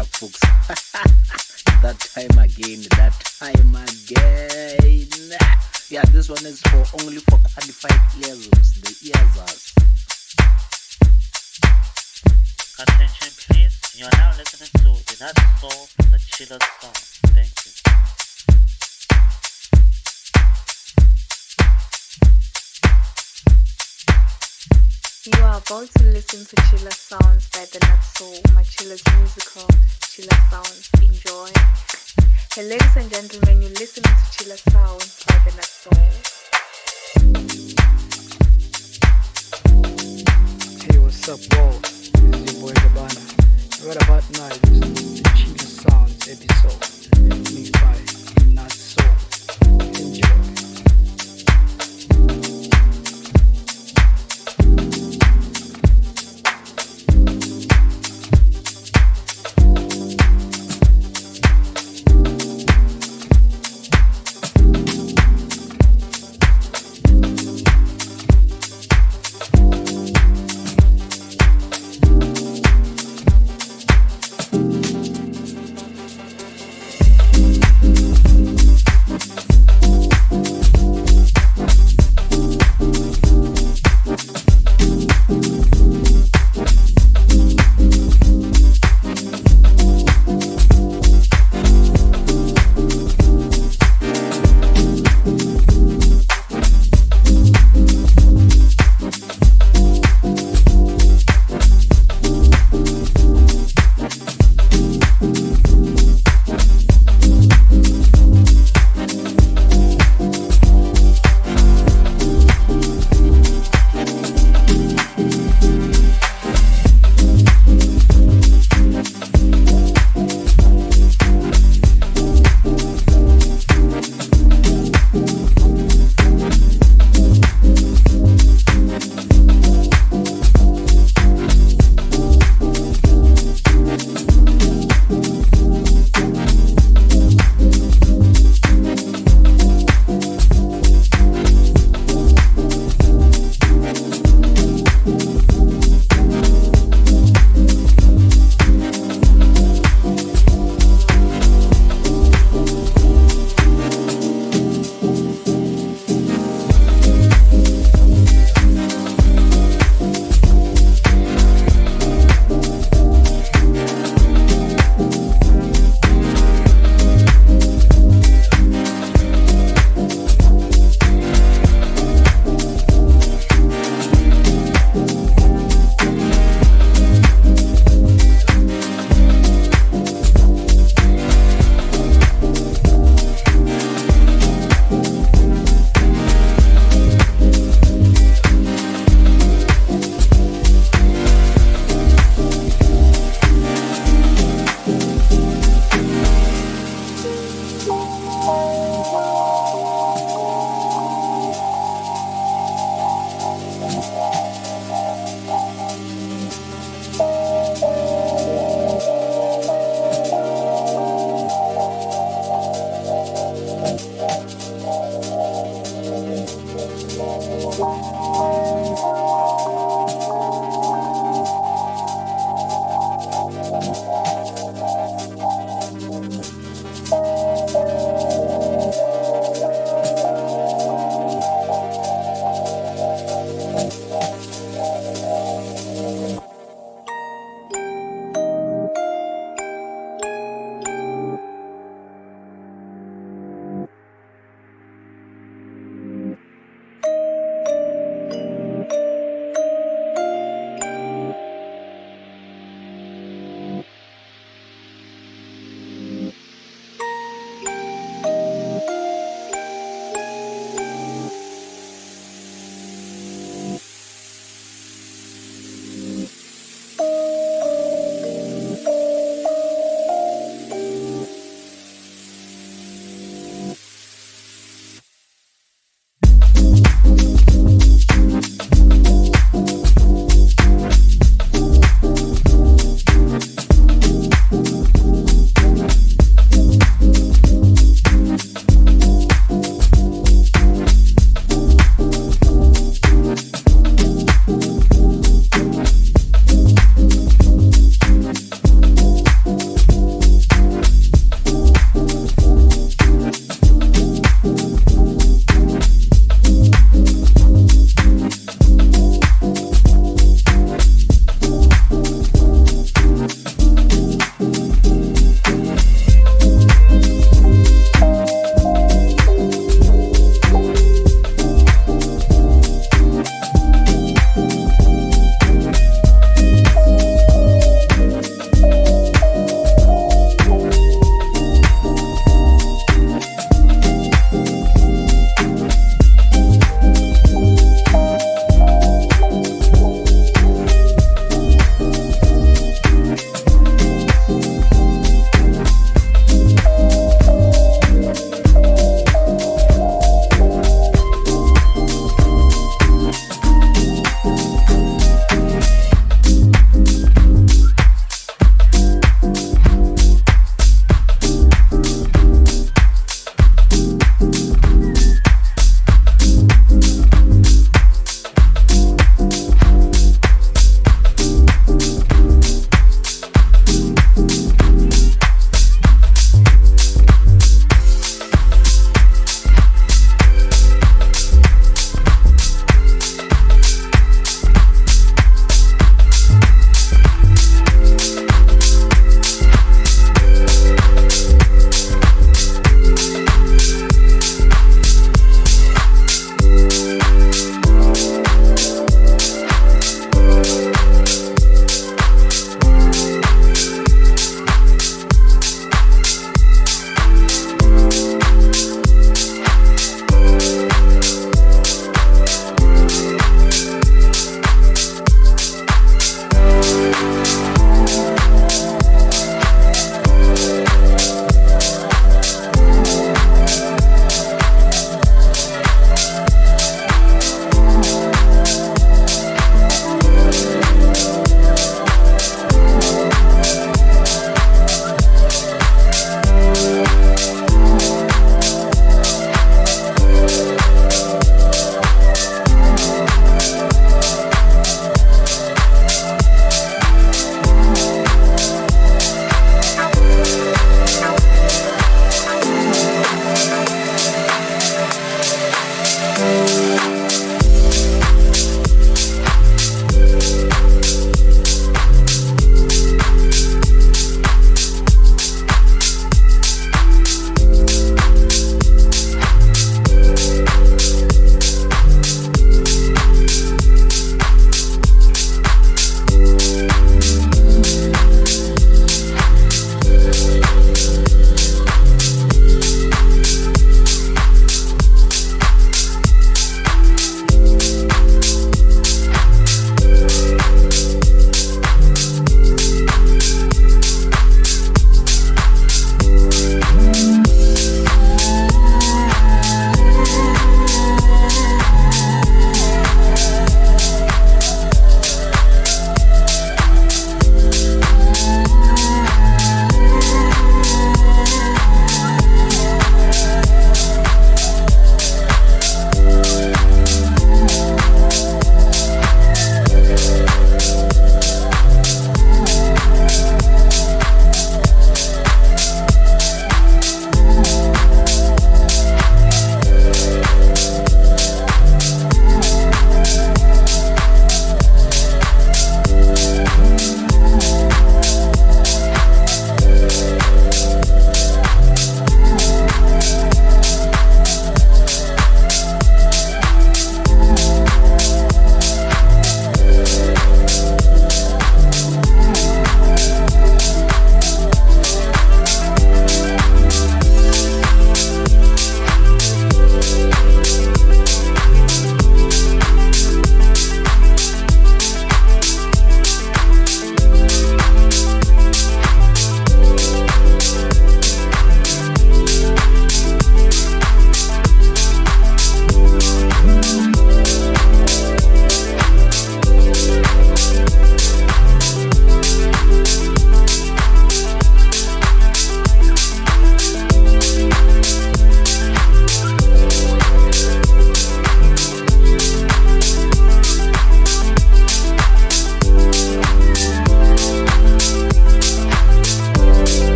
up, folks? that time again, that time again. Yeah, this one is for only for qualified ears, the ears. Attention please, you are now listening to the Not Soul, the Chiller song. Thank you. You are about to listen to Chillas Sounds by DeNutzSoul, my chiller's musical Chillas Sounds. Enjoy. Hey, ladies and gentlemen, you're listening to Chillas Sounds by DeNutzSoul. Hey, what's up, world? This is your boy Gabana. Right about now, you listen to the Chillas Sounds episode mixed by Not Soul.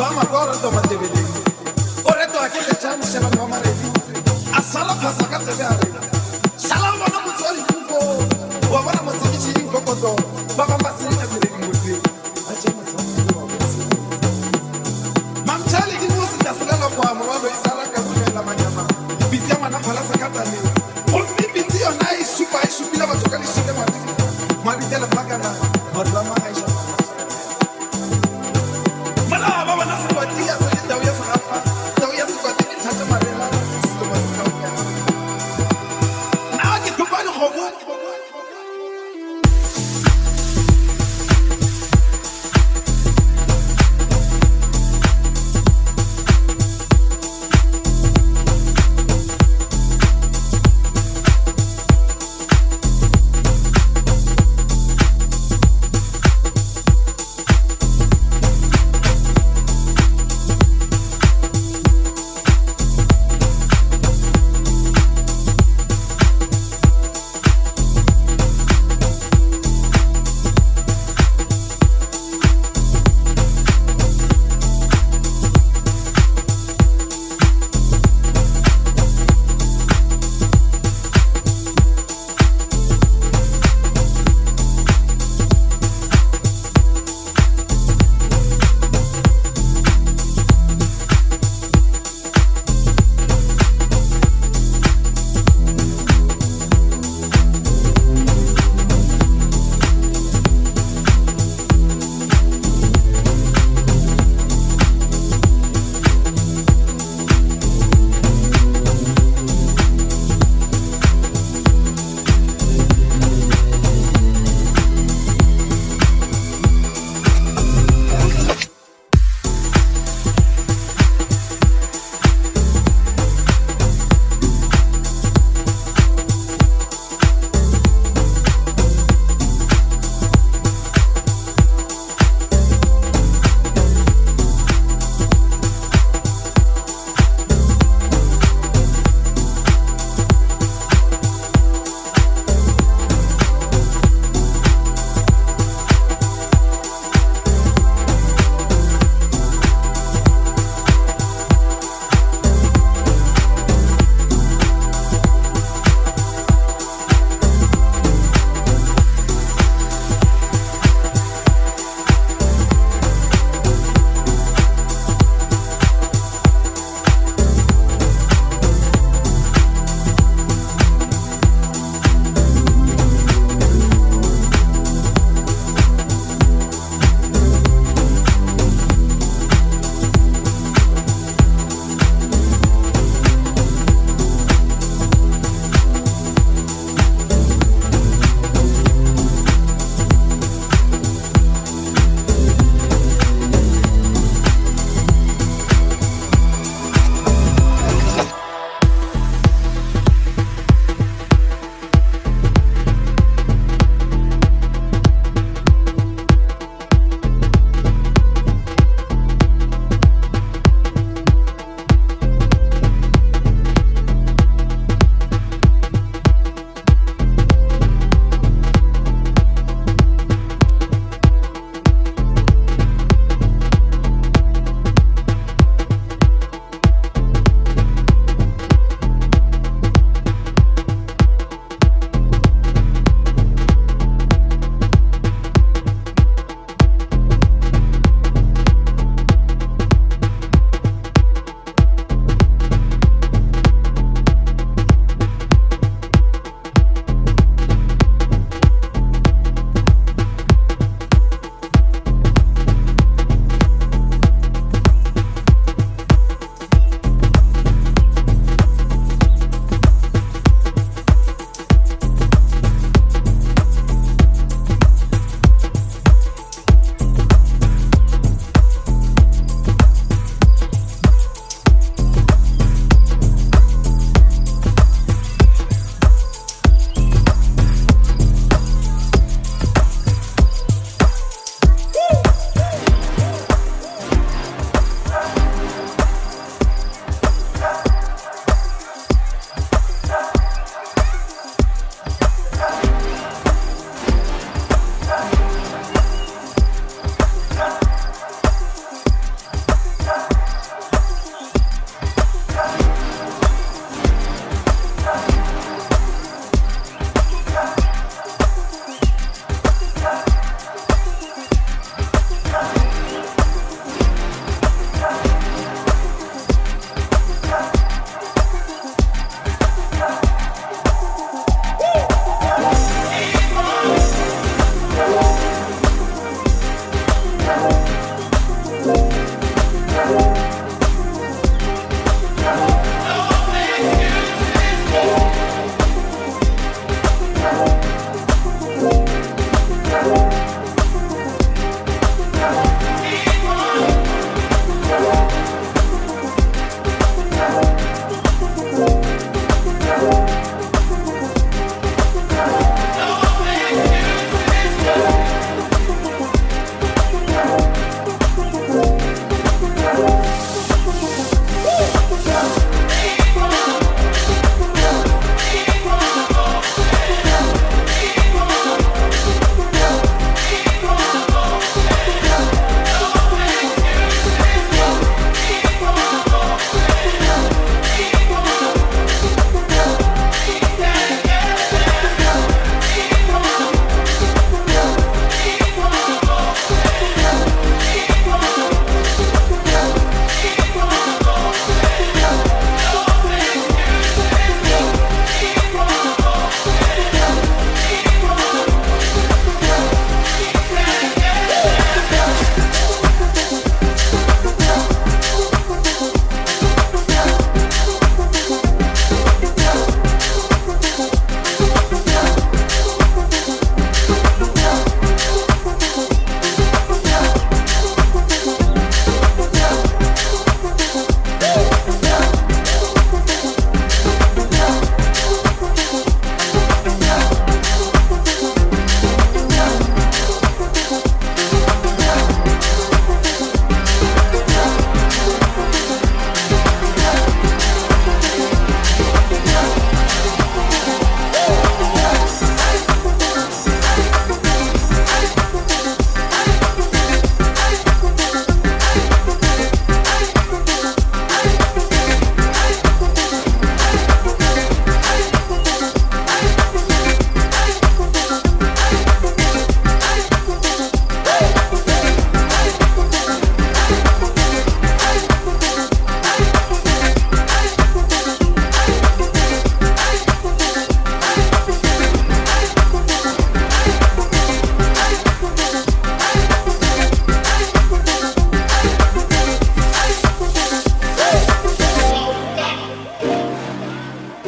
Tshwa makoro to matebeleng o retwa ke letša mošebane wa maredi a sala tsebe a rena šala o bona motse wa dikuko wa bona motsekitšheding kokoto ba ba ba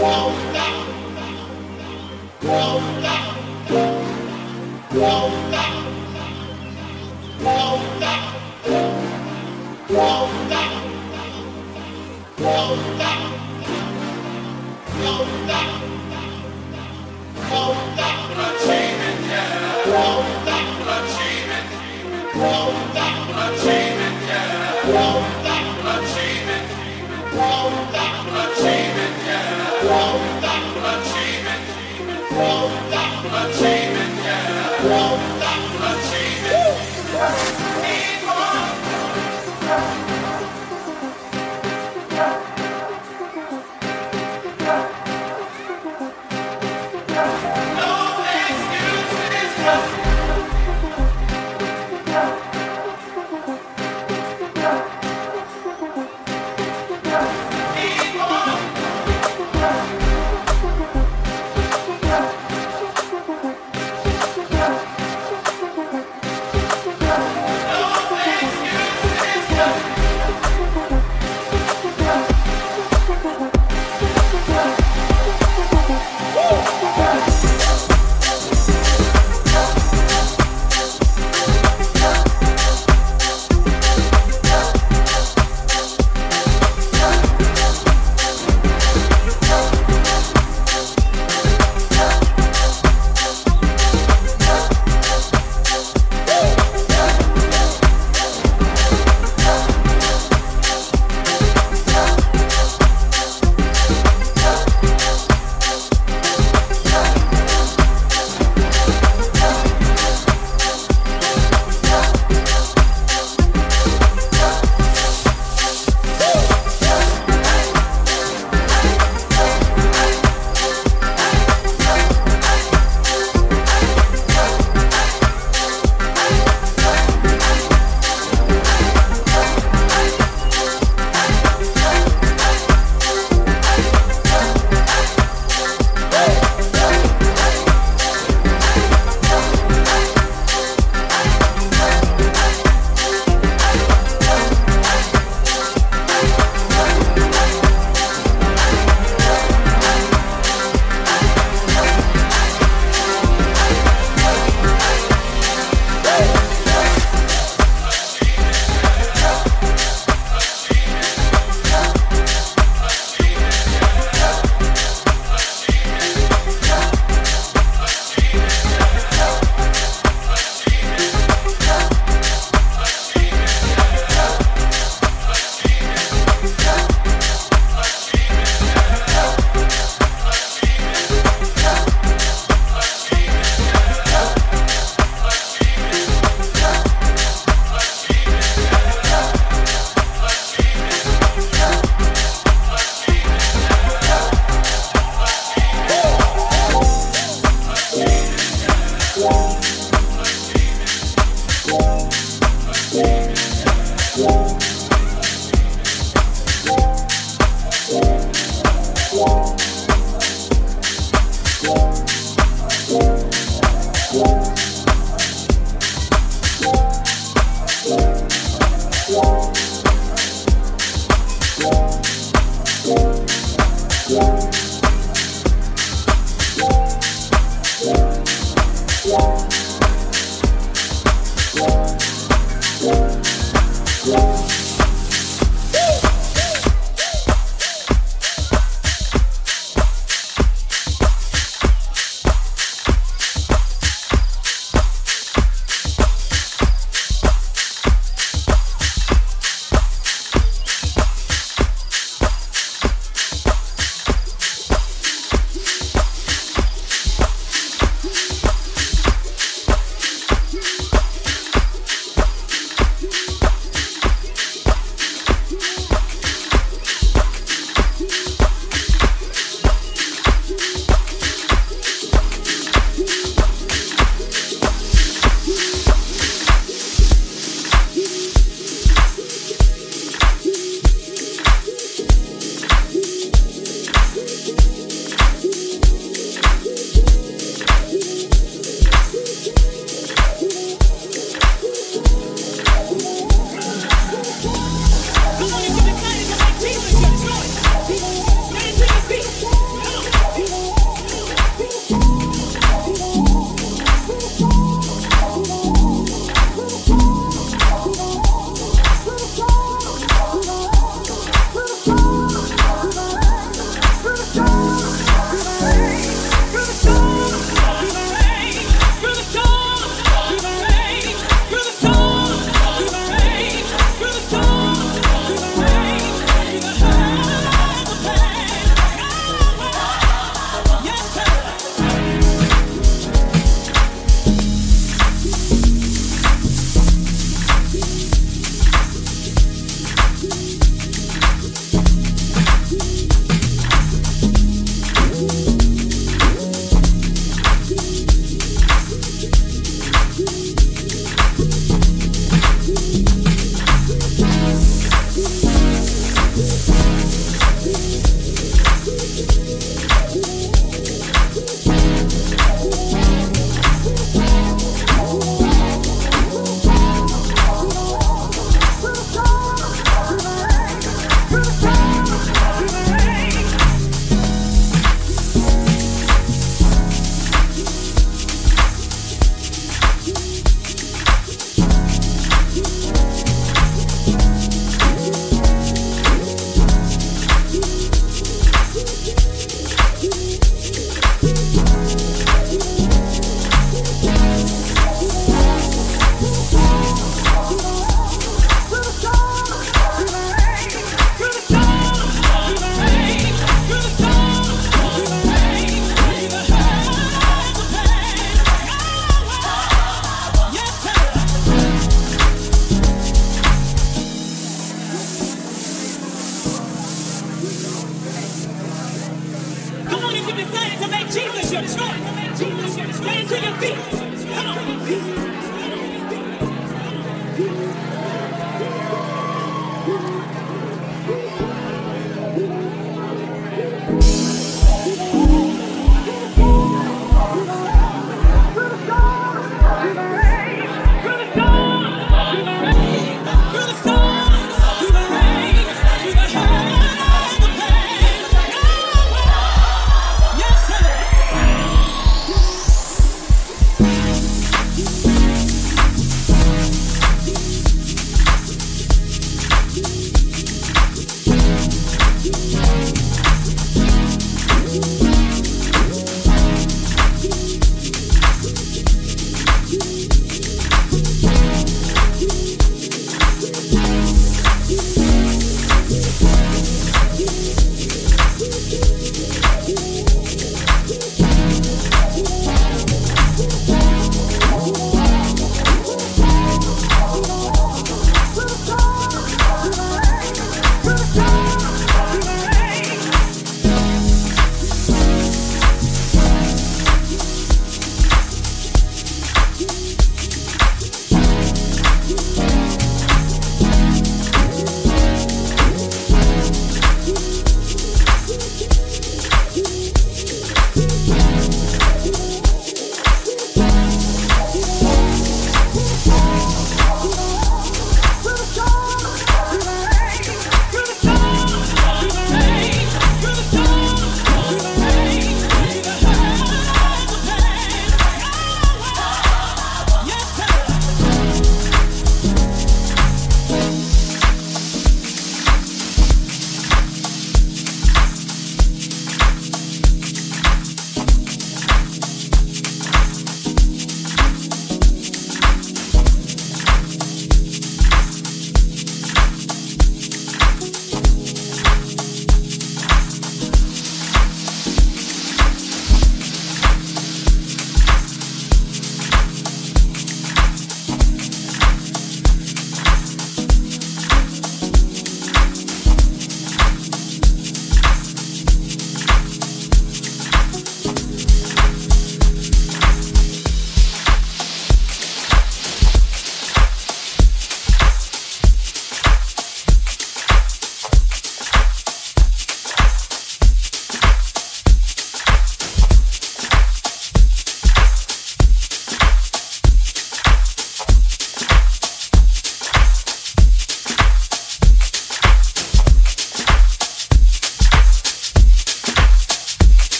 Achievement.